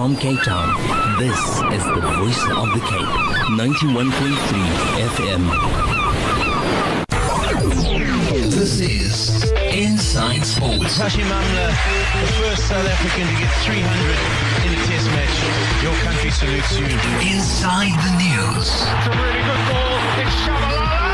From Cape Town, this is the voice of the Cape, 91.3 FM. This is Inside Sports. Hashim Amla, the first South African to get 300 in a test match. Your country salutes you. Inside the news. It's a really good ball. It's Tshabalala.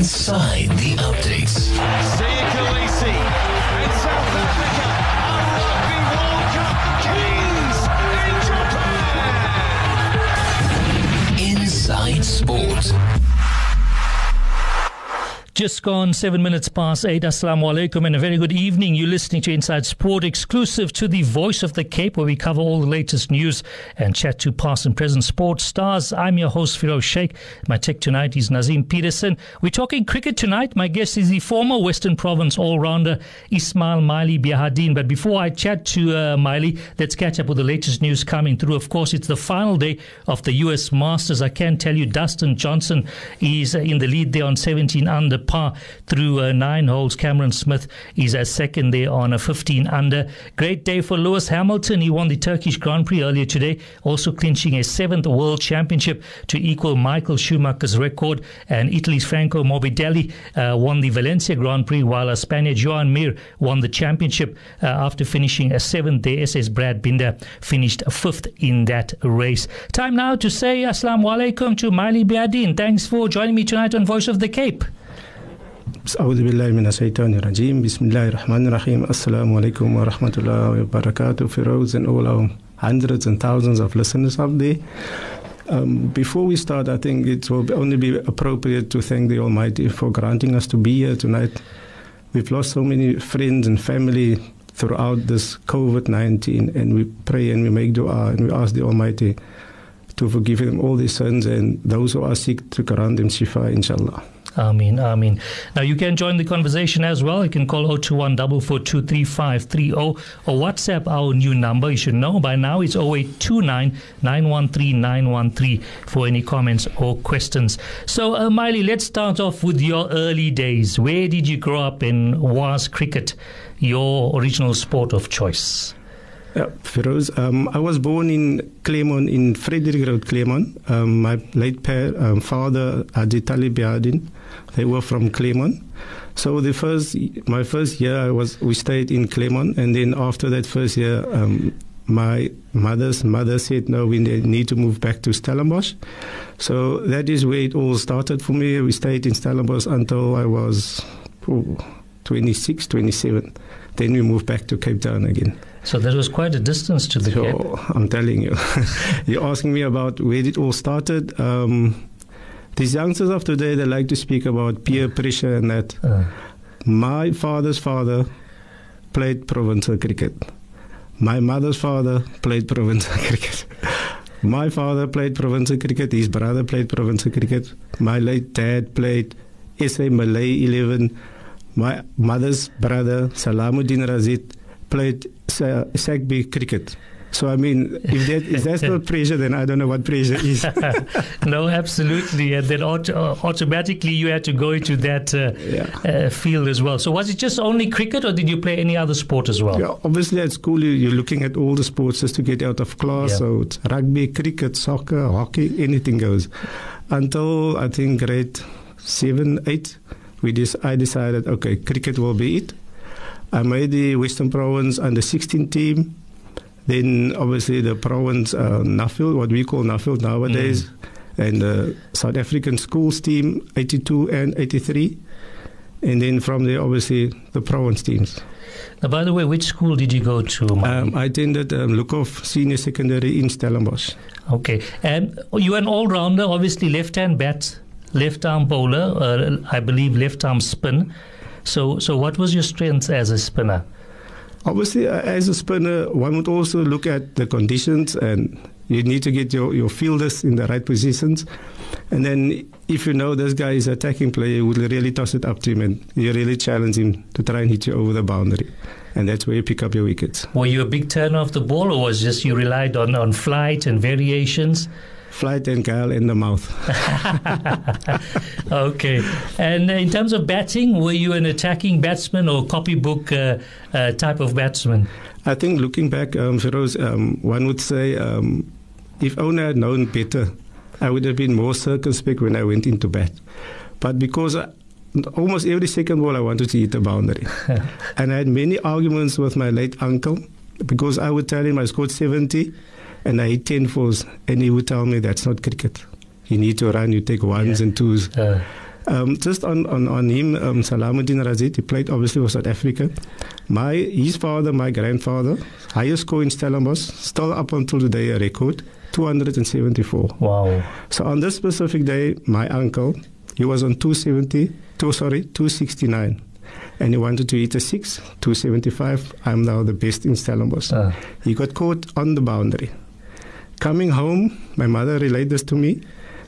Inside the updates. Siya Kolisi and South Africa are Rugby World Cup kings in Japan. Inside Sport. Just gone seven minutes past eight. Assalamu alaikum and a very good evening. You're listening to Inside Sport, exclusive to the Voice of the Cape, where we cover all the latest news and chat to past and present sports stars. I'm your host, Feroz Sheikh. My tech tonight is Nazim Peterson. We're talking cricket tonight. My guest is the former Western Province all-rounder Ismail Maily Behardien. But before I chat to uh, Maily, let's catch up with the latest news coming through. Of course, it's the final day of the U.S. Masters. I can tell you, Dustin Johnson is in the lead there on 17 under par through uh, nine holes. Cameron Smith is at second there on a 15 under. Great day for Lewis Hamilton. He won the Turkish Grand Prix earlier today, also clinching a seventh World Championship to equal Michael Schumacher's record. And Italy's Franco Morbidelli uh, won the Valencia Grand Prix, while a Spaniard Joan Mir won the championship uh, after finishing a seventh there. SS Brad Binder finished fifth in that race. Time now to say Assalamu alaikum to Maily Behardien. Thanks for joining me tonight on Voice of the Cape. أعوذ بالله من الشيطان الرجيم بسم الله الرحمن الرحيم السلام عليكم ورحمة الله وبركاته Feroz and all our hundreds and thousands of listeners out there um, before we start, I think it will only be appropriate to thank the Almighty for granting us to be here tonight. We've lost so many friends and family throughout this COVID 19, and we pray and we make dua and we ask the Almighty to forgive them all their sins and those who are sick to grant them shifa, inshallah. Ameen, Ameen. Now you can join the conversation as well. You can call 021 442 or WhatsApp our new number. You should know by now it's 0829 913 913 for any comments or questions. So, uh, Maily, let's start off with your early days. Where did you grow up and was cricket your original sport of choice? Yeah, Feroz. Um, I was born in Claremont, in Frederick Road. Um, my late pa- um, father, Ali Behardien, they were from Claremont. So the first, my first year, I was we stayed in Claremont, and then after that first year, um, my mother's mother said, "No, we need to move back to Stellenbosch." So that is where it all started for me. We stayed in Stellenbosch until I was oh, 26, 27. Then we moved back to Cape Town again. So that was quite a distance to the so, Cape. I'm telling you. You're asking me about where it all started. Um, these youngsters of today, they like to speak about peer pressure and that. Uh, My father's father played provincial cricket. My mother's father played provincial cricket. My father played provincial cricket. His brother played provincial cricket. My late dad played SA Malay 11. My mother's brother, Salamuddin Razid, played Sa- Sagbi cricket. So I mean, if that if that's not pressure, then I don't know what pressure is. no, absolutely. And then auto- uh, automatically you had to go into that uh, Yeah. uh, field as well. So was it just only cricket or did you play any other sport as well? Yeah, obviously at school you, you're looking at all the sports just to get out of class. Yeah. So it's rugby, cricket, soccer, hockey, anything goes. Until I think grade seven, eight, we dis- I decided okay, cricket will be it. I made the Western Province under 16 team. Then obviously the province uh, Nuffield, what we call Nuffield nowadays, and the South African schools team 82 and 83. And then from there, obviously, the province teams. Now, by the way, which school did you go to? Um, I attended um, Luckhoff Senior Secondary in Stellenbosch. okay. And you were an all rounder, obviously left hand bat, left arm bowler, uh, I believe left arm spin. So, so what was your strength as a spinner? Obviously, uh, as a spinner, one would also look at the conditions and you need to get your, your fielders in the right positions. And then if you know this guy is attacking player, you would really toss it up to him and you really challenge him to try and hit you over the boundary. And that's where you pick up your wickets. Were you a big turner of the ball, or was just you relied on, on flight and variations? Flight and Gale in the mouth. okay. And in terms of batting, were you an attacking batsman or copybook uh, uh, type of batsman? I think looking back, um, Feroz, um, one would say um, if only I had known better, I would have been more circumspect when I went into bat. But because I, almost every second ball I wanted to hit the boundary. and I had many arguments with my late uncle because I would tell him I scored 70 and I hit 10 fours, and he would tell me that's not cricket. You need to run, you take ones Yeah. and twos. Uh, Um, just on, on, on him, um, Salamuddin Razid, he played obviously for South Africa. My His father, my grandfather, highest score in Stellenbosch, still up until today a record, 274. wow. So on this specific day, my uncle, he was on 270, two, sorry, 269. And he wanted to hit a 6, 275. I'm now the best in Stellenbosch. Uh, He got caught on the boundary. Coming home, my mother relayed this to me.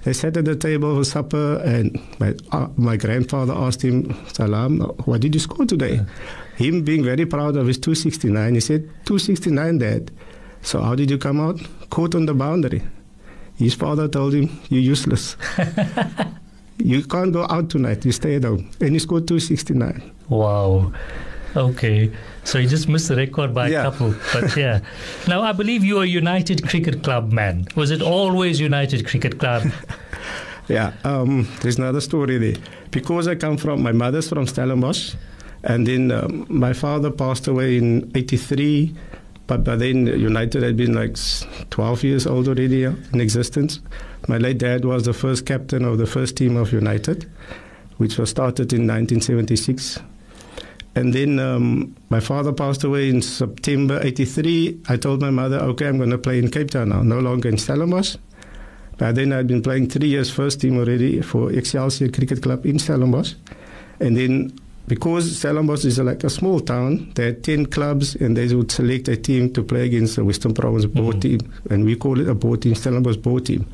They sat at the table for supper, and my, uh, my grandfather asked him, Salam, what did you score today? Him being very proud of his 269, he said, 269, Dad. So how did you come out? Caught on the boundary. His father told him, You're useless. you can't go out tonight, you stay at home. And he scored 269. wow. Okay. So you just missed the record by Yeah. a couple. But yeah. now, I believe you are a United Cricket Club man. Was it always United Cricket Club? Yeah, um, there's another story there. Because I come from, my mother's from Stellenbosch, and then um, my father passed away in 83, but by then United had been like 12 years old already uh, in existence. My late dad was the first captain of the first team of United, which was started in 1976. And then um, my father passed away in September 83. I told my mother, okay, I'm going to play in Cape Town now, no longer in Stellenbosch. By then, I'd been playing three years first team already for Excelsior Cricket Club in Stellenbosch. And then, because Stellenbosch is like a small town, they had 10 clubs and they would select a team to play against the Western Province board Mhm. team. And we call it a board team, Stellenbosch board team.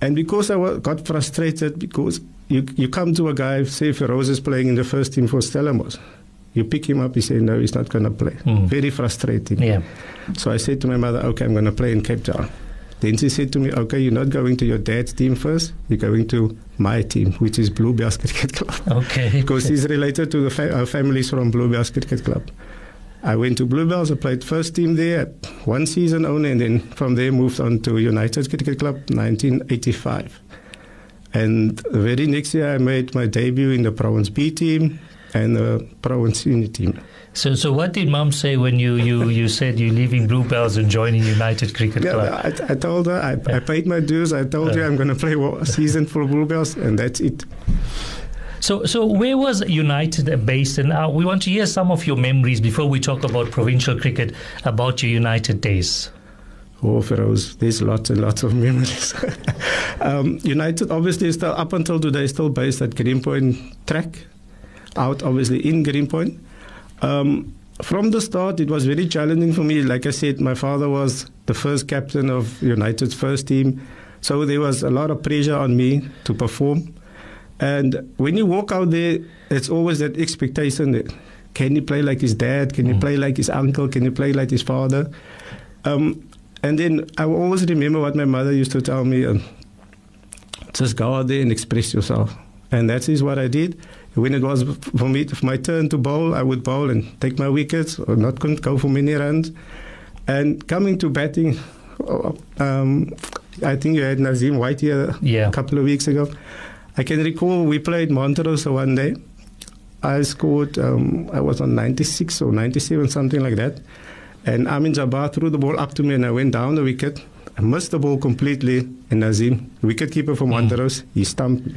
And because I got frustrated, because you, you come to a guy, say if Rose is playing in the first team for Stellenbosch, you pick him up, you say, no, he's not going to play. Mm. Very frustrating. yeah. So I said to my mother, okay, I'm going to play in Cape Town. Then she said to me, okay, you're not going to your dad's team first, you're going to my team, which is Bluebells Cricket Club. Okay. because he's related to the fa- families from Bluebells Cricket Club. I went to Bluebells, I played first team there, one season only, and then from there moved on to United Cricket Club, 1985. And the very next year, I made my debut in the Province B team and the Province Senior team. So, so what did Mum say when you, you, you said you're leaving Bluebells and joining United Cricket Yeah, Club? I, I told her, I, I paid my dues, I told Uh. I'm going to play a season for Bluebells, and that's it. So, so where was United based? And uh, we want to hear some of your memories before we talk about provincial cricket, about your United days. Oh, Feroz, there's lots and lots of memories. um, United, obviously, is still up until today, still based at Greenpoint track, out obviously in Greenpoint. Um, from the start, it was very challenging for me. Like I said, my father was the first captain of United's first team, so there was a lot of pressure on me to perform. And when you walk out there, it's always that expectation that can he play like his dad? Can he Mm. play like his uncle? Can he play like his father? Um, and then I always remember what my mother used to tell me um, just go out there and express yourself. And that is what I did. When it was for me, for my turn to bowl, I would bowl and take my wickets or not couldn't go for many runs. And coming to batting, um, I think you had Nazim White here Yeah. a couple of weeks ago. I can recall we played Montrose one day. I scored, um, I was on 96 or 97, something like that. And Amin Jabbar threw the ball up to me and I went down the wicket. I missed the ball completely. And Nazim, wicket keeper from Montrose, he stumped me.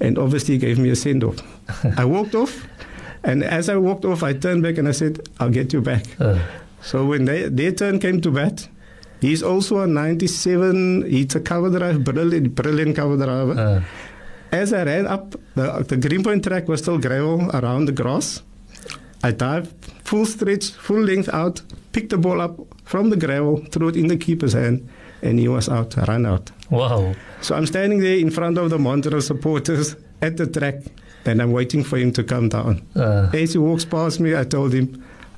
And obviously he gave me a send off. I walked off. And as I walked off, I turned back and I said, I'll get you back. Uh, So when they, their turn came to bat, he's also a 97. He's a cover drive, brilliant, brilliant cover driver. uh, As I ran up, the, the Greenpoint track was still gravel around the grass. I dived full stretch, full length out, picked the ball up from the gravel, threw it in the keeper's hand, and he was out, run out. wow. So I'm standing there in front of the Montrose supporters at the track, and I'm waiting for him to come down. Uh, As he walks past me, I told him,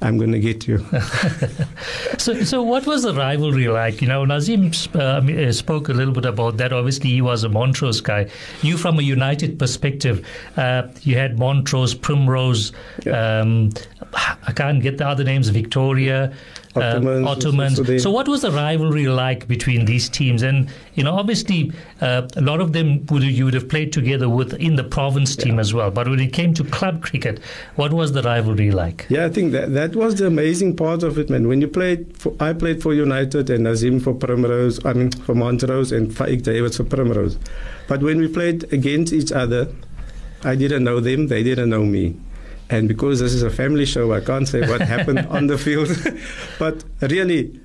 I'm going to get you. so, so what was the rivalry like? You know, Nazim uh, spoke a little bit about that. Obviously, he was a Montrose guy. You, from a United perspective, uh, you had Montrose, Primrose. Yeah. Um, I can't get the other names. Victoria. Ottomans. Uh, Ottomans. So, what was the rivalry like between these teams? And you know, obviously, uh, a lot of them would you would have played together with in the province team yeah. as well. But when it came to club cricket, what was the rivalry like? Yeah, I think that that was the amazing part of it, man. When you played, for, I played for United and Nazim for Primrose. I mean, for Montrose and Faik Davids for Primrose. But when we played against each other, I didn't know them; they didn't know me. And because this is a family show, I can't say what happened on the field. but really,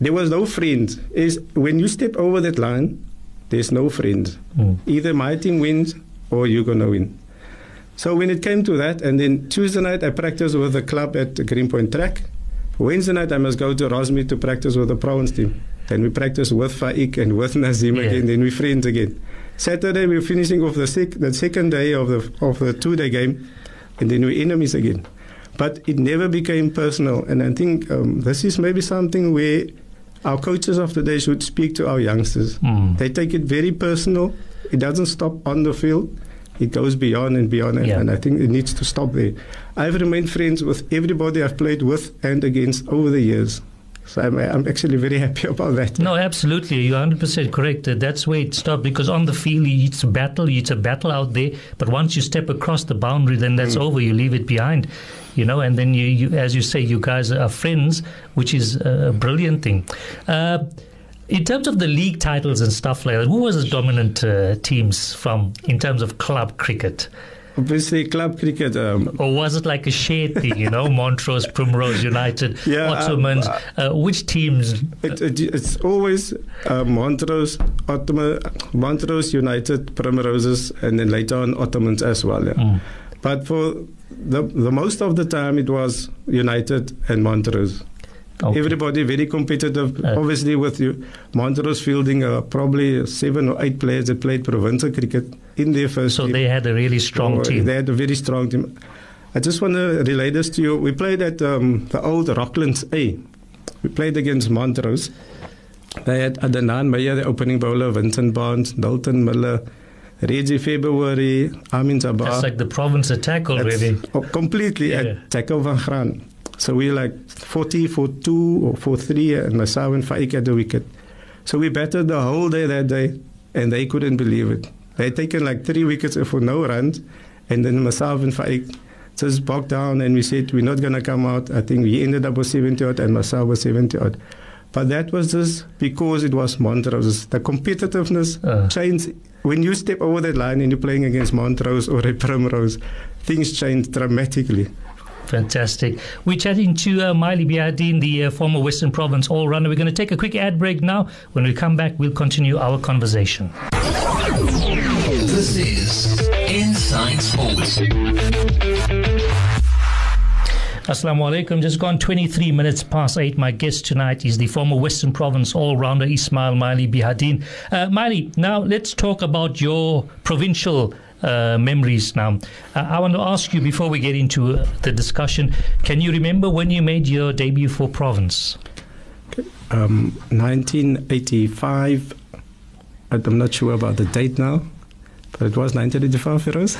there was no friends. Is when you step over that line, there's no friends. Mm. Either my team wins or you're gonna win. So when it came to that, and then Tuesday night I practiced with the club at Greenpoint Track. Wednesday night I must go to Rossmead to practice with the province team. Then we practice with Faik and with Nazim yeah. again. Then we friends again. Saturday we're finishing off the, sec- the second day of the of the two day game and then we're enemies again. But it never became personal. And I think um, this is maybe something where our coaches of today should speak to our youngsters. Mm. They take it very personal. It doesn't stop on the field. It goes beyond and beyond, and, yeah. and I think it needs to stop there. I've remained friends with everybody I've played with and against over the years. So I'm, I'm actually very happy about that. No, absolutely. You're 100% correct. That's where it stopped because on the field, it's a battle. It's a battle out there. But once you step across the boundary, then that's mm. over. You leave it behind, you know, and then you, you, as you say, you guys are friends, which is a brilliant thing. Uh, in terms of the league titles and stuff like that, who was the dominant uh, teams from in terms of club cricket? Obviously, club cricket. Um, or was it like a shared thing, you know, Montrose, Primrose United, yeah, Ottomans? Um, uh, which teams? It, it, it's always uh, Montrose, Ottoman, Montrose, United, Primroses, and then later on Ottomans as well. Yeah. Mm. But for the, the most of the time, it was United and Montrose. Okay. Everybody very competitive. Uh, Obviously, with you, Montrose fielding uh, probably seven or eight players that played provincial cricket in their first. So team. they had a really strong oh, team. They had a very strong team. I just want to relay this to you. We played at um, the old Rocklands A. We played against Montrose. They had Adnan Meyer, the opening bowler, Vincent Barnes, Dalton Miller. Reggie February, Amin Jabbar. That's like the province attack already. Oh, completely yeah. at Tackle van Graan. So we're like 40 for 2 or for 3 and myself and Faik at the wicket. So we batted the whole day that day and they couldn't believe it. They had taken like three wickets for no runs and then myself and Faik just bogged down and we said we're not going to come out. I think we ended up with 70 odd and myself was 70 odd. But that was just because it was Montrose. The competitiveness uh. changed. When you step over that line and you're playing against Montrose or a Primrose, things change dramatically. Fantastic. We're chatting to uh, Maily Behardien, the uh, former Western Province all rounder. We're going to take a quick ad break now. When we come back, we'll continue our conversation. This is Inside Sports. Assalamu alaikum. Just gone 23 minutes past 8. My guest tonight is the former Western Province all rounder Ismail Maily Behardien. Uh, Maily, now let's talk about your provincial uh, memories now. Uh, I want to ask you before we get into uh, the discussion can you remember when you made your debut for Province? Um, 1985. I'm not sure about the date now, but it was 1985, Feroz.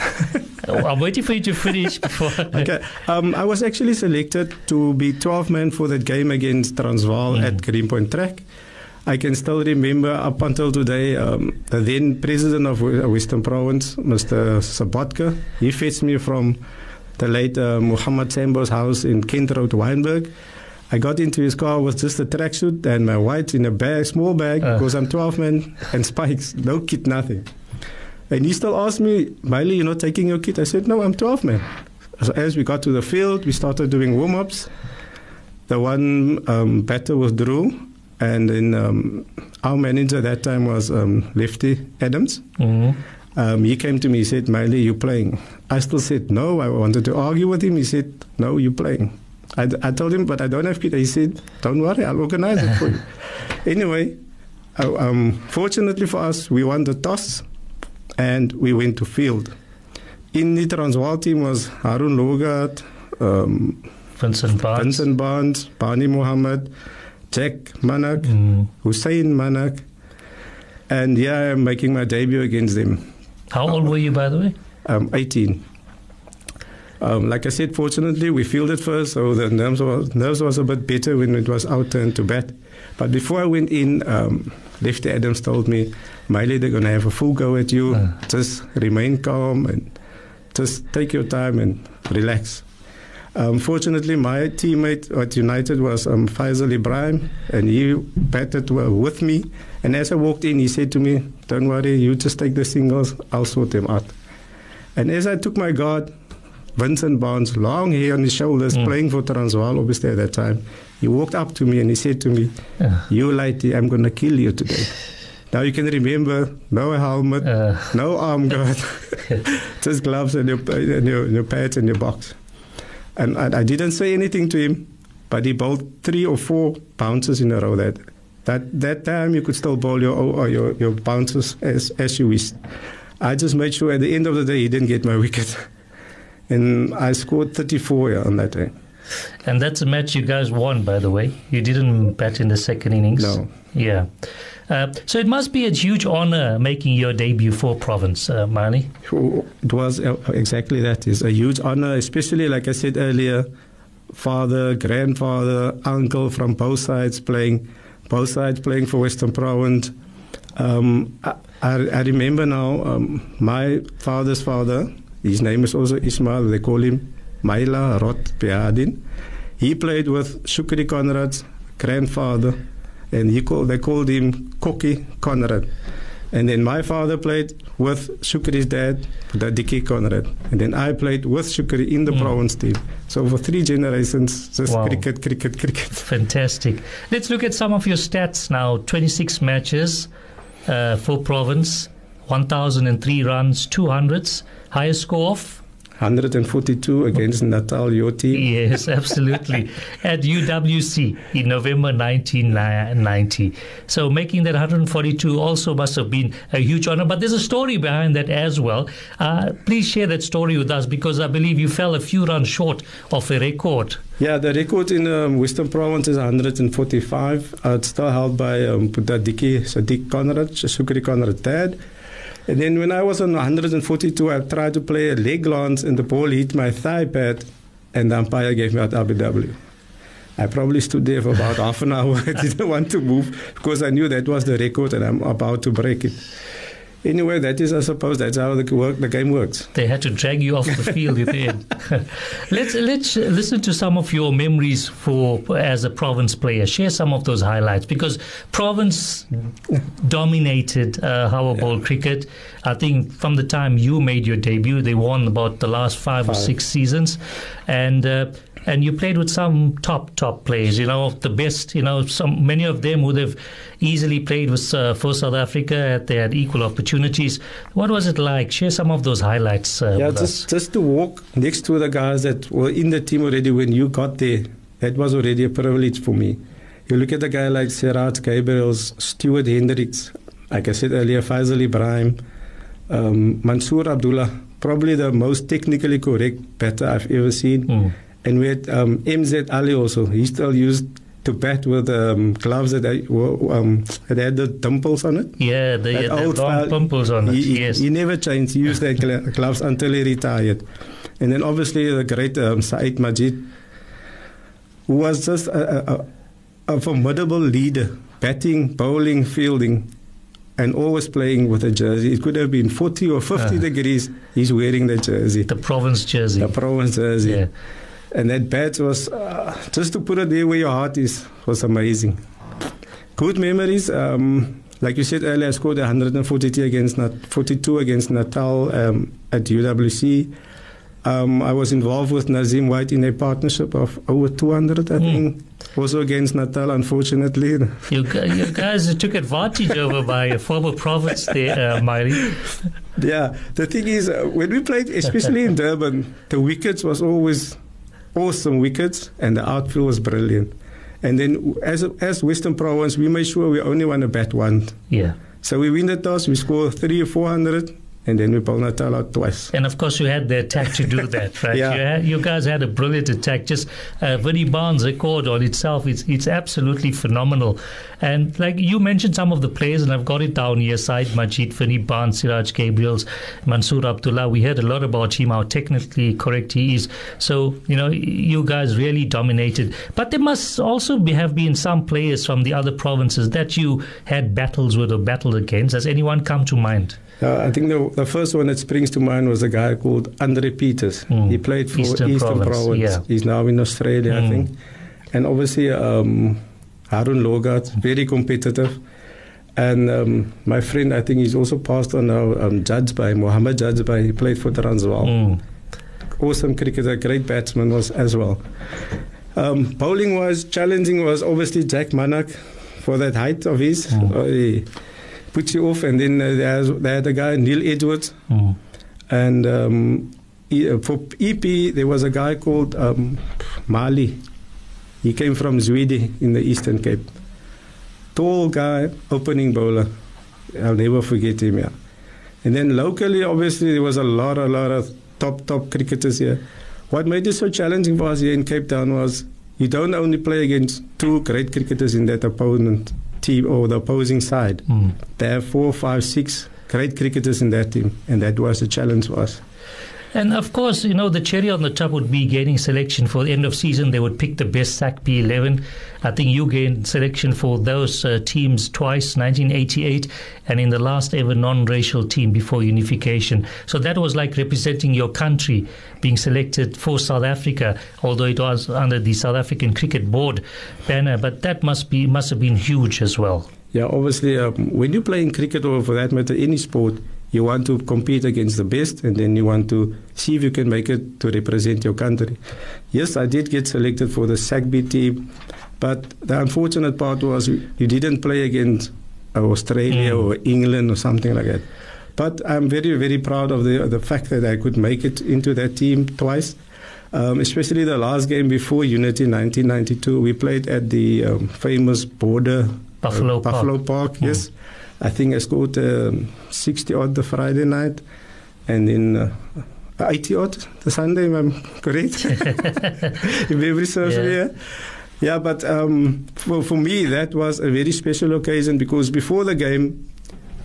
oh, I'm waiting for you to finish before. okay. Um, I was actually selected to be 12 man for that game against Transvaal mm. at Greenpoint Track. I can still remember up until today, um, the then president of Western Province, Mr. Sabotka, he fetched me from the late uh, Muhammad Sambo's house in Kent Road, Wynberg. I got into his car with just a tracksuit and my white in a bag, small bag, uh. because I'm 12 man and spikes, no kit, nothing. And he still asked me, Maily, you're not taking your kit? I said, no, I'm 12 man. So as we got to the field, we started doing warm ups. The one um, batter withdrew and then um, our manager at that time was um, Lefty Adams. Mm-hmm. Um, he came to me, he said, Maily, you playing? I still said, no. I wanted to argue with him. He said, no, you playing. I, I told him, but I don't have Peter. He said, don't worry, I'll organize it for you. anyway, uh, um, fortunately for us, we won the toss and we went to field. In the Transvaal team was Haroon Lorgat, um, Vincent Barnes. Vincent Barnes, Barney Mohammed, Jack Manak, Mm. Hussein Manak, and yeah, I'm making my debut against them. How old were you, by the way? um, 18. Um, like I said, fortunately, we fielded first, so the nerves was, nerves was a bit better when it was our turn to bat. But before I went in, um, Lefty Adams told me, Maily, they're going to have a full go at you. Uh. Just remain calm and just take your time and relax. Um, fortunately, my teammate at United was um, Faisal Ibrahim, and he batted with me. And as I walked in, he said to me, Don't worry, you just take the singles, I'll sort them out. And as I took my guard, Vincent Barnes, long hair on his shoulders, Mm. playing for Transvaal, obviously at that time, he walked up to me and he said to me, You, Lighty, I'm going to kill you today. Now you can remember no helmet, uh, no arm guard, just gloves and your, and your, your pads and your box. And I, I didn't say anything to him, but he bowled three or four bounces in a row. That that that time you could still bowl your or your, your bounces as as you wished. I just made sure at the end of the day he didn't get my wicket, and I scored 34 on that day. And that's a match you guys won, by the way. You didn't bat in the second innings. No. Yeah. Uh, so it must be a huge honor making your debut for Province, uh, Mani. It was uh, exactly that. It's a huge honor, especially like I said earlier, father, grandfather, uncle from both sides playing, both sides playing for Western Province. Um, I, I, I remember now um, my father's father. His name is also Ismail. They call him Maila Rot Behardien. He played with Shukri Conrad's grandfather, and he called, they called him Koki Conrad. And then my father played with Shukri's dad, Dickie Conrad. And then I played with Shukri in the Mm. province team. So for three generations, just Wow. cricket, cricket, cricket. Fantastic. Let's look at some of your stats now. 26 matches uh, for Province, 1,003 runs, 200s, highest score of 142 against Natal, your team. Yes, absolutely. At UWC in November 1990. So making that 142 also must have been a huge honor. But there's a story behind that as well. Uh, please share that story with us because I believe you fell a few runs short of a record. Yeah, the record in um, Western Province is 145. Uh, it's still held by um, Buddha Dickie, Sadiq Conrad, Shukri Conrad's dad. And then when I was on 142, I tried to play a leg glance and the ball hit my thigh pad and the umpire gave me out LBW. I probably stood there for about half an hour. I didn't want to move because I knew that was the record and I'm about to break it. Anyway, that is, I suppose, that's how the, work, the game works. They had to drag you off the field at the end. let's let's listen to some of your memories for as a province player. Share some of those highlights because province dominated uh, Howa Bowl cricket. I think from the time you made your debut, they won about the last five, or six seasons, and. Uh, and you played with some top top players, you know, the best. You know, some many of them would have easily played with uh, for South Africa. They had equal opportunities. What was it like? Share some of those highlights. Uh, Yeah, just us. just to walk next to the guys that were in the team already when you got there, that was already a privilege for me. You look at a guy like Siraj Gabriels, Stuart Hendricks, like I said earlier, Faisal Ibrahim, um, Mansoor Abdullah, probably the most technically correct batter I've ever seen. Mm. And we had um, MZ Ali also. He still used to bat with um, gloves that, I, um, that had the dimples on it. Yeah, the, That the old long pimples on it. He, he- yes. he never changed. He used that gloves until he retired. And then obviously the great um, Saeed Majid, who was just a, a, a, a formidable leader, batting, bowling, fielding, and always playing with a jersey. It could have been 40 or 50 Uh. degrees. He's wearing the jersey, the province jersey. the province jersey. yeah. And that bat was, uh, just to put it there where your heart is, was amazing. Good memories. Um, like you said earlier, I scored 142 against Nat- 42 against Natal um, at UWC. Um, I was involved with Nazim White in a partnership of over 200, I Hmm. think. Also against Natal, unfortunately. You, you guys took advantage over by a former province there, uh, Maily. Yeah, the thing is, uh, when we played, especially in Durban, the wickets was always awesome wickets, and the outfield was brilliant. And then, as as Western Province, we made sure we only won a bat one. Yeah. So we win the toss, we score three or four hundred, and then we pulled Natal out twice. And of course, you had the attack to do that, right? Yeah. you, had, you guys had a brilliant attack. Just uh, Vinny Barnes' record on itself, it's, it's absolutely phenomenal. And like you mentioned some of the players, and I've got it down here Said Majid, Vinny Barnes, Siraj Gabriels, Mansoor Abdullah. We heard a lot about him, how technically correct he is. So, you know, you guys really dominated. But there must also be, have been some players from the other provinces that you had battles with or battled against. Has anyone come to mind? Uh, I think the, the first one that springs to mind was a guy called Andre Peters. Mm. He played for Eastern Eastern, Province, Province. yeah. He's now in Australia, Mm. I think. And obviously, um, Haroon Lorgat, very competitive. And um, my friend, I think he's also passed on now, um, Judgebay, Mohammed Judgebay. He played for Transvaal. Mm. Awesome cricketer, great batsman was as well. Um, bowling was challenging was obviously Jack Manak for that height of his. Mm. Uh, he puts you off. And then uh, there's, they had a guy, Neil Edwards. Mm. And um, uh, for EP, there was a guy called um, Mali. He came from Zweden in the Eastern Cape. Tall guy, opening bowler. I'll never forget him, yeah. And then locally, obviously, there was a lot, a lot of top, top cricketers here. What made it so challenging for us here in Cape Town was you don't only play against two great cricketers in that opponent team or the opposing side. Mm. There are four, five, six great cricketers in that team, and that was a challenge for us. And of course, you know, the cherry on the top would be gaining selection for the end of season. They would pick the best SAC P11. I think you gained selection for those uh, teams twice, 1988, and in the last ever non racial team before unification. So that was like representing your country being selected for South Africa, although it was under the South African Cricket Board banner. But that must be must have been huge as well. Yeah, obviously, um, when you play in cricket or for that matter any sport, you want to compete against the best and then you want to see if you can make it to represent your country. Yes, I did get selected for the SACB team, but the unfortunate part was you didn't play against uh, Australia Mm. or England or something like that. But I'm very, very proud of the, the fact that I could make it into that team twice. Um, especially the last game before Unity 1992, we played at the um, famous border Buffalo uh, Park. Buffalo Park, Mm. I think I scored um, 60 odd the Friday night and then uh, 80 odd the Sunday, if I'm correct. if memory serves me. Yeah. Yeah. Yeah, but um, for, for me, that was a very special occasion because before the game,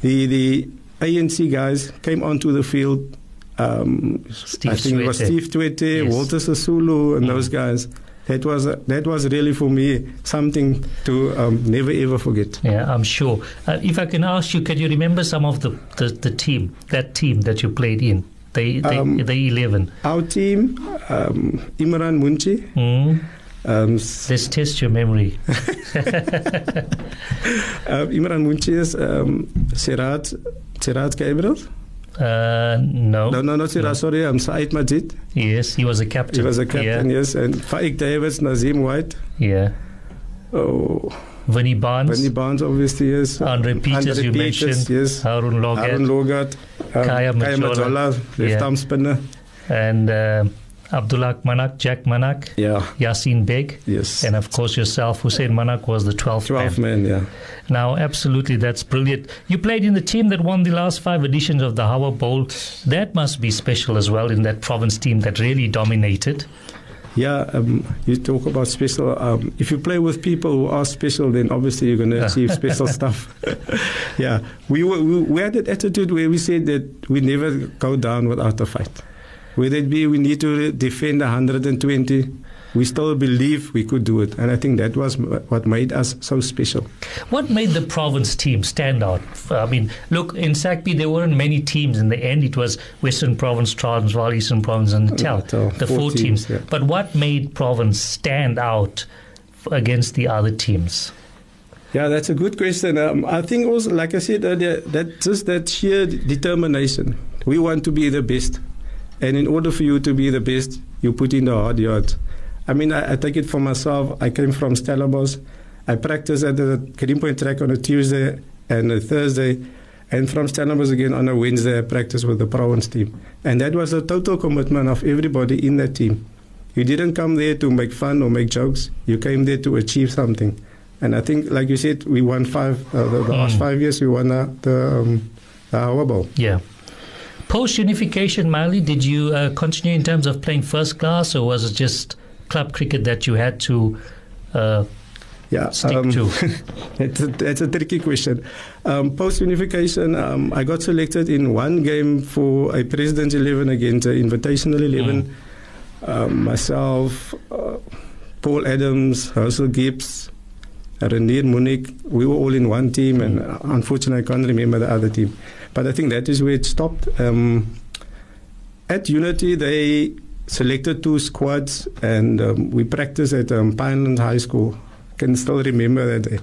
the, the ANC guys came onto the field. Um, I think it was Steve Tshwete, Yes. Walter Sisulu, and Mm. those guys. That was that was really for me something to um, never ever forget. Yeah, I'm sure. Uh, if I can ask you, can you remember some of the, the, the team, that team that you played in? The, the, Um, the 11. Our team, um, Imran Munchi, Mm. um, Let's test your memory. uh, Imran Munchi is um, Sirat, Sirat Gabriel. Uh, no. No, no, not Sirat, No. sorry, I'm Said Majid. Yes, he was a captain. He was a captain, Yeah. yes, and Faik Davids, Nazim White. yeah. Oh, Vinny Barnes, Benny Barnes, obviously, yes. Andre Peters, Andre you Peters, mentioned. yes. Haroon Lorgat, Aaron Lorgat, um, Khaya Majola. Majola, left Yeah. arm spinner. and uh, Abdullah Manak, Jack Manak, Yeah, Yasin Beg, yes. and of course yourself, Hussein Manak was the 12th 12 man. men, yeah. Now, absolutely, that's brilliant. You played in the team that won the last five editions of the Howa Bowl. That must be special as well in that province team that really dominated. Yeah, um, you talk about special. Um, if you play with people who are special, then obviously you're going to achieve special stuff. yeah, we, were, we we had that attitude where we said that we never go down without a fight. Whether it be we need to defend 120, we still believe we could do it, and I think that was what made us so special. What made the province team stand out? I mean, look, in SACB, there weren't many teams in the end. It was Western Province, Transvaal, Eastern Province, and Natal, Natal, the four four teams, teams. yeah. But what made province stand out against the other teams? Yeah, that's a good question. Um, I think also, like I said earlier, that just that sheer determination. We want to be the best, and in order for you to be the best, you put in the hard yards. I mean, I, I take it for myself. I came from Stellenbosch. I practiced at the Greenpoint track on a Tuesday and a Thursday, and from Stellenbosch again on a Wednesday. I practiced with the province team, and that was a total commitment of everybody in that team. You didn't come there to make fun or make jokes. You came there to achieve something. And I think, like you said, we won five. Uh, the, the last Mm. five years, we won uh, the um, the Howa Bowl. Yeah. Post unification, Maily, did you uh, continue in terms of playing first class, or was it just club cricket that you had to uh, Yeah, stick um, to? it's, a, it's a tricky question. Um, Post unification, um, I got selected in one game for a President's 11 against an Invitational 11. Um, myself, uh, Paul Adams, Russell Gibbs, Renier Munich, we were all in one team, and uh, unfortunately, I can't remember the other team. But I think that is where it stopped. Um, at Unity, they selected two squads, and um, we practiced at um, Pineland High School. Can still remember that day.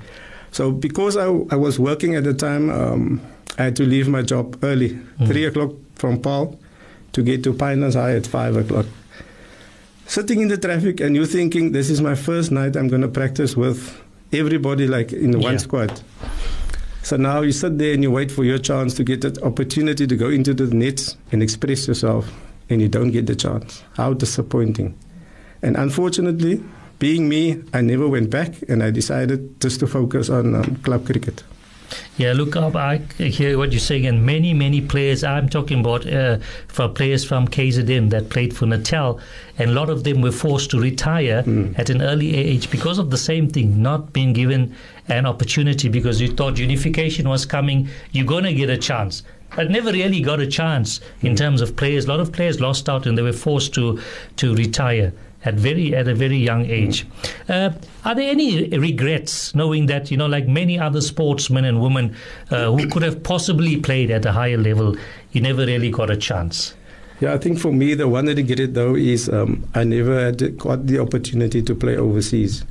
So because I, I was working at the time, um, I had to leave my job early, three o'clock from Paul, to get to Pinelands High at five o'clock. Sitting in the traffic, and you thinking this is my first night. I'm going to practice with everybody like in one Yeah. squad. So now you sit there and you wait for your chance to get that opportunity to go into the nets and express yourself, and you don't get the chance. How disappointing. And unfortunately, being me, I never went back and I decided just to focus on um, club cricket. Yeah, look up. I hear what you're saying, and many, many players. I'm talking about uh, for players from KZN that played for Natal, and a lot of them were forced to retire at an early age because of the same thing, not being given an opportunity because you thought unification was coming. You're gonna get a chance. But never really got a chance in terms of players. A lot of players lost out, and they were forced to to retire at very at a very young age. Uh, are there any regrets knowing that you know, like many other sportsmen and women uh, who could have possibly played at a higher level, you never really got a chance? Yeah, I think for me, the one regret though is um, I never had got the opportunity to play overseas.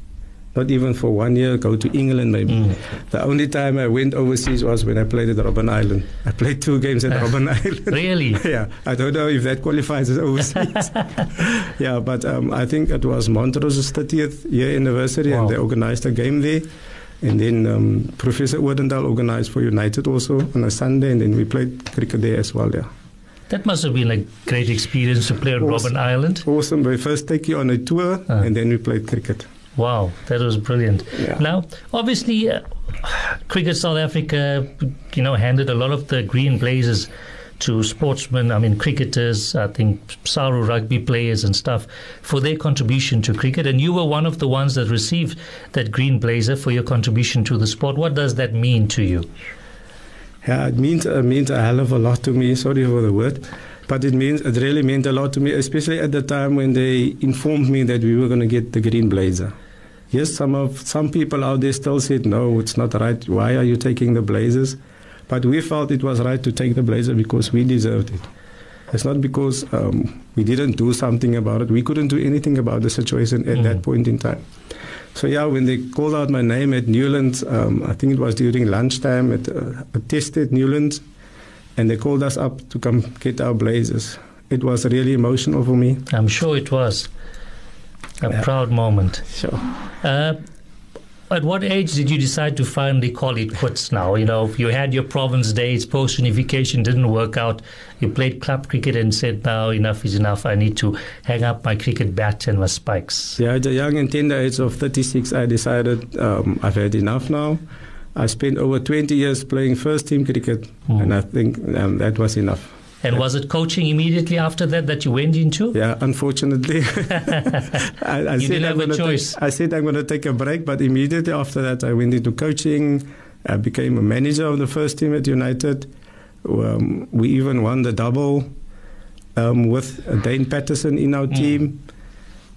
Not even for one year, go to England maybe. The only time I went overseas was when I played at Robben Island. I played two games at Robben Island. Really? yeah, I don't know if that qualifies as overseas. yeah, but um, I think it was Montrose's 30th year anniversary Wow. and they organized a game there. And then um, Professor Odendaal organized for United also on a Sunday, and then we played cricket there as well, yeah. That must have been a great experience to play at Awesome. Robben Island. Awesome. We first take you on a tour, Ah. and then we played cricket. Wow, that was brilliant. Yeah. Now, obviously, uh, Cricket South Africa, you know, handed a lot of the green blazers to sportsmen, I mean, cricketers, I think Saru rugby players and stuff, for their contribution to cricket. And you were one of the ones that received that green blazer for your contribution to the sport. What does that mean to you? Yeah, it means it means a hell of a lot to me. Sorry for the word, but it means it really meant a lot to me, especially at the time when they informed me that we were going to get the green blazer. Yes, some of some people out there still said no, it's not right. Why are you taking the blazers? But we felt it was right to take the blazer because we deserved it. It's not because um, we didn't do something about it. We couldn't do anything about the situation at that point in time. So yeah, when they called out my name at Newlands, um, I think it was during lunchtime at uh, a test at Newlands, and they called us up to come get our blazers. It was really emotional for me. I'm sure it was a Yeah. proud moment. Sure. Uh, at what age did you decide to finally call it quits now? You know, you had your province days, post unification didn't work out. You played club cricket and said, now enough is enough. I need to hang up my cricket bat and my spikes. Yeah, at a young and tender age of 36, I decided um, I've had enough now. I spent over 20 years playing first team cricket, and I think um, that was enough. And was it coaching immediately after that that you went into? Yeah, unfortunately, I, I You didn't I'm a choice. Take, I said I'm going to take a break, but immediately after that, I went into coaching. I became a manager of the first team at United. Um, we even won the double um, with Dane Paterson in our team.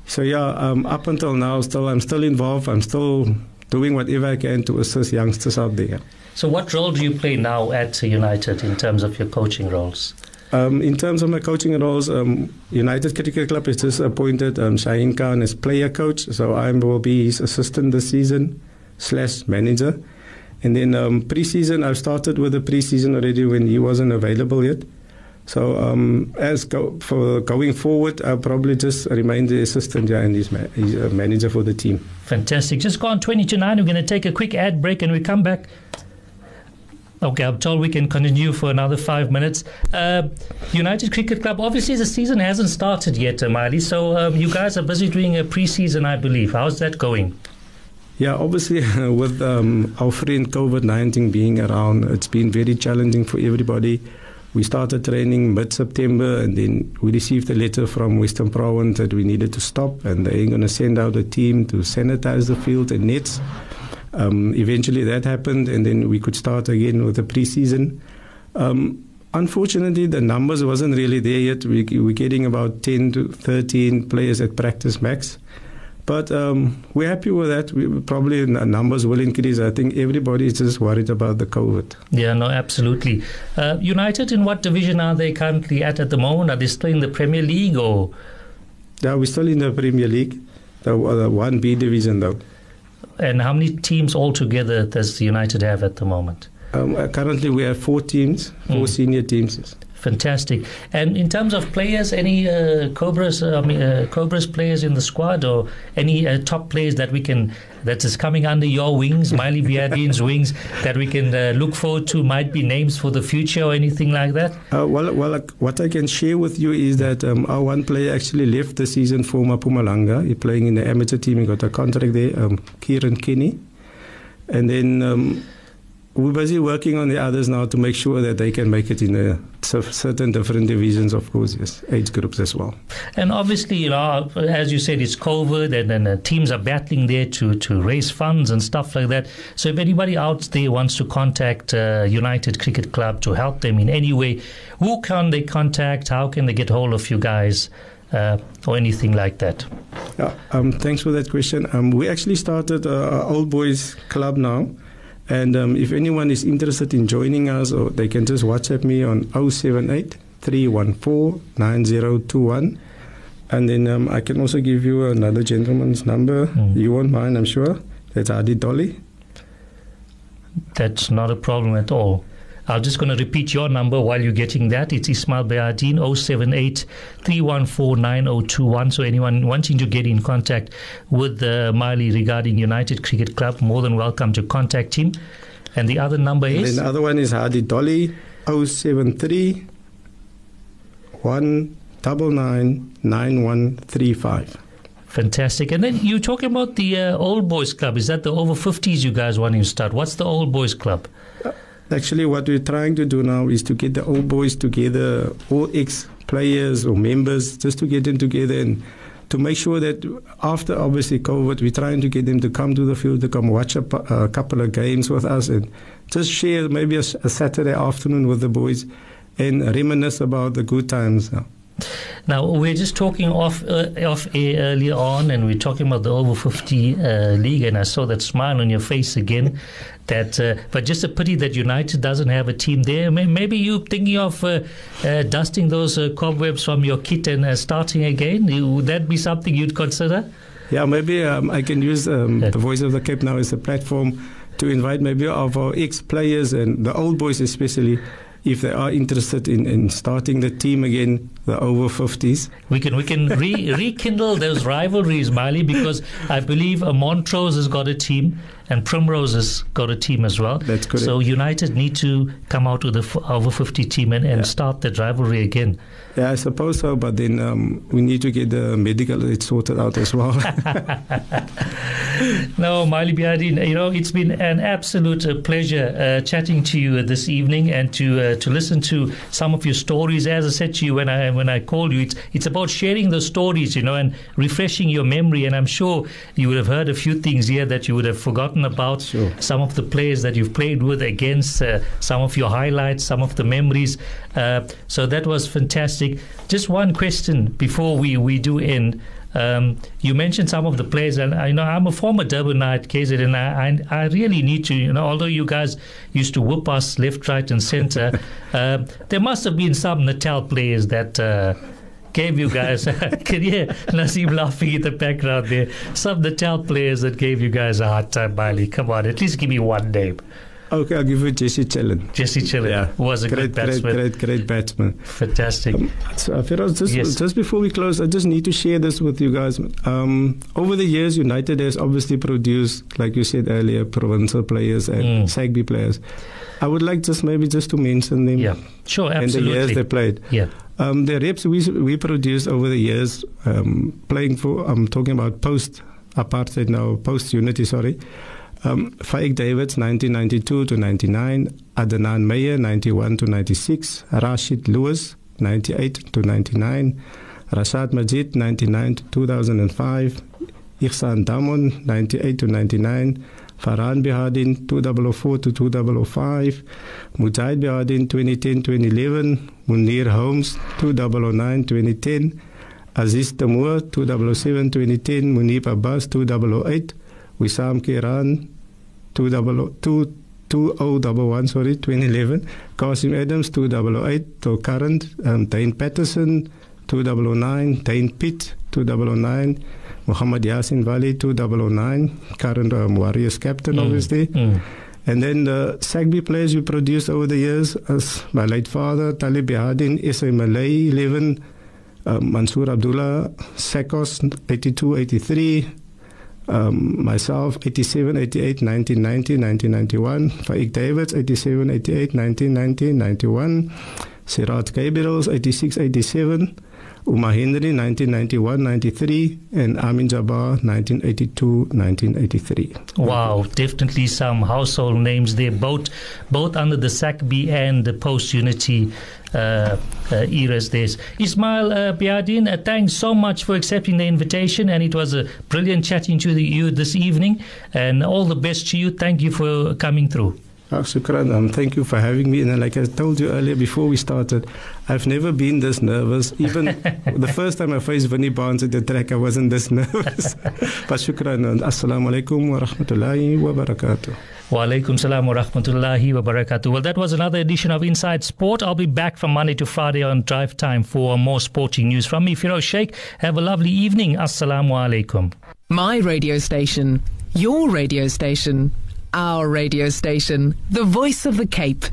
So yeah, um, up until now, still I'm still involved. I'm still doing whatever I can to assist youngsters out there. So, what role do you play now at United in terms of your coaching roles? Um, in terms of my coaching roles, um, United Cricket Club has just appointed um, Shaheen Khan as player coach, so I will be his assistant this season slash manager. And then um, pre-season, I've started with the pre-season already when he wasn't available yet. So um, as go, for going forward, I'll probably just remain the assistant yeah, and he's, ma- he's a manager for the team. Fantastic. Just gone 20 to 9. We're going to take a quick ad break and we come back. Okay, I'm told we can continue for another five minutes. Uh, United Cricket Club, obviously the season hasn't started yet, uh, Maily, so um, you guys are busy doing a pre-season, I believe. How's that going? Yeah, obviously, with um, our friend COVID 19 being around, it's been very challenging for everybody. We started training mid September, and then we received a letter from Western Province that we needed to stop, and they're going to send out a team to sanitize the field and nets. Um, eventually, that happened, and then we could start again with the preseason. Um, unfortunately, the numbers wasn't really there yet. We, we're getting about 10 to 13 players at practice max. But um, we're happy with that. We, probably numbers will increase. I think everybody is just worried about the COVID. Yeah, no, absolutely. Uh, United, in what division are they currently at at the moment? Are they still in the Premier League or? Yeah, we're still in the Premier League, the, the 1B division though. And how many teams altogether does United have at the moment? Um, uh, currently, we have four teams, four mm. senior teams. Fantastic. And in terms of players, any uh, Cobras, I mean, uh, Cobras players in the squad, or any uh, top players that we can that is coming under your wings, Maily Behardien's wings, that we can uh, look forward to? Might be names for the future or anything like that. Uh, well, well, what I can share with you is that um, our one player actually left the season for Mpumalanga. He's playing in the amateur team. He got a contract there. Um, Kieran Kenny, and then. Um, we're busy working on the others now to make sure that they can make it in a certain different divisions, of course, yes, age groups as well. And obviously, you know, as you said, it's COVID, and, and uh, teams are battling there to, to raise funds and stuff like that. So, if anybody out there wants to contact uh, United Cricket Club to help them in any way, who can they contact? How can they get hold of you guys? Uh, or anything like that? Yeah, um, thanks for that question. Um, we actually started uh, old boys club now. And um, if anyone is interested in joining us, or they can just WhatsApp me on 078 314 9021. And then um, I can also give you another gentleman's number. Mm. You won't mind, I'm sure. That's Adi Dolly. That's not a problem at all. I'm just going to repeat your number while you're getting that. It's Ismail Behardien 078 314 So, anyone wanting to get in contact with uh, Maily regarding United Cricket Club, more than welcome to contact him. And the other number is? And the other one is Hadi Dolly 073 199 Fantastic. And then you're talking about the uh, Old Boys Club. Is that the over 50s you guys want to start? What's the Old Boys Club? Uh, Actually, what we're trying to do now is to get the old boys together, all ex players or members, just to get them together and to make sure that after obviously COVID, we're trying to get them to come to the field, to come watch a, a couple of games with us and just share maybe a, a, Saturday afternoon with the boys and reminisce about the good times. Now we're just talking off uh, off air earlier on, and we're talking about the over fifty uh, league, and I saw that smile on your face again. That, uh, but just a pity that United doesn't have a team there. Maybe you thinking of uh, uh, dusting those uh, cobwebs from your kit and starting again. Would that be something you'd consider? Yeah, maybe um, I can use um, the Voice of the Cape now as a platform to invite maybe of our ex players and the old boys especially if they are interested in, in starting the team again, the over 50s. We can we can re- rekindle those rivalries, Maily, because I believe Montrose has got a team and Primrose has got a team as well. That's correct. So United need to come out with a f- over 50 team and, and yeah. start that rivalry again. Yeah, I suppose so, but then um, we need to get the medical sorted out as well. no, Maily Behardien, you know, it's been an absolute uh, pleasure uh, chatting to you this evening and to uh, to listen to some of your stories. As I said to you when I when I called you, it's it's about sharing the stories, you know, and refreshing your memory. And I'm sure you would have heard a few things here that you would have forgotten about. Sure. Some of the players that you've played with against, uh, some of your highlights, some of the memories. Uh, so that was fantastic fantastic. Just one question before we, we do end. Um, you mentioned some of the players, and I know I'm a former Durbanite KZ, and I, I, I, really need to, you know, although you guys used to whoop us left, right, and center, uh, there must have been some Natal players that. Uh, gave you guys, can you hear Nasim laughing in the background there? Some Natal players that gave you guys a hard time, Maily. Come on, at least give me one name. Okay, I'll give you Jesse Chillen. Jesse Chillen yeah. was a great, good batsman. Great, great, great batsman. Fantastic. Um, so, uh, Feroz, just, yes. just before we close, I just need to share this with you guys. Um, over the years, United has obviously produced, like you said earlier, provincial players and mm. SACB players. I would like just maybe just to mention them. Yeah, sure, absolutely. And the years they played. Yeah. Um, the reps we we produced over the years, um, playing for. I'm talking about post apartheid now, post unity. Sorry Um, Faik Davids, 1992 to 99. Adnan Meyer, 91 to 96. Rashid Lewis, 98 to 99. Rashad Majid, 99 to 2005. Ihsan Damon, 98 to 99. Farhan Bihadin, 2004 to 2005. Mujahid Bihadin, 2010 2011. Munir Holmes, 2009 2010. Aziz Tamur, 2007 2010. Munib Abbas, 2008. Wissam Kiran, 2011, sorry, 2011. Kasim Adams, 2008 to current. Um, Dane Paterson, 2009. Dane Pitt, 2009. Muhammad Yasin Vali, 2009. Current um, Warriors captain, Mm, obviously. mm. And then the Sagby players we produced over the years as my late father, Talib Behardien, S.A. Malay, 11, uh, Mansour Abdullah, Sekos, 82, 83, um, myself, 87, 88, 1990, 1991, Faik Davids, 87, 88, 1990, 91, Sirat Gabriels, 86, 87, Uma Henry, 1991, 93, and Amin Jabbar, 1982, 1983. Wow, definitely some household names there, both both under the SACB and the post-unity uh, uh, eras. There's Ismail uh, Behardien. Uh, thanks so much for accepting the invitation, and it was a brilliant chatting to the, you this evening. And all the best to you. Thank you for coming through. Ah, Shukran. Um, thank you for having me. And like I told you earlier before we started, I've never been this nervous. Even the first time I faced Vinnie Barnes at the track, I wasn't this nervous. but shukran. And assalamu alaikum wa rahmatullahi wa barakatuh. Wa alaikum salam wa rahmatullahi wa barakatuh. Well, that was another edition of Inside Sport. I'll be back from Monday to Friday on Drive Time for more sporting news. From me, Feroz Sheikh. Have a lovely evening. Assalamu alaikum. My radio station, your radio station, our radio station, the voice of the Cape.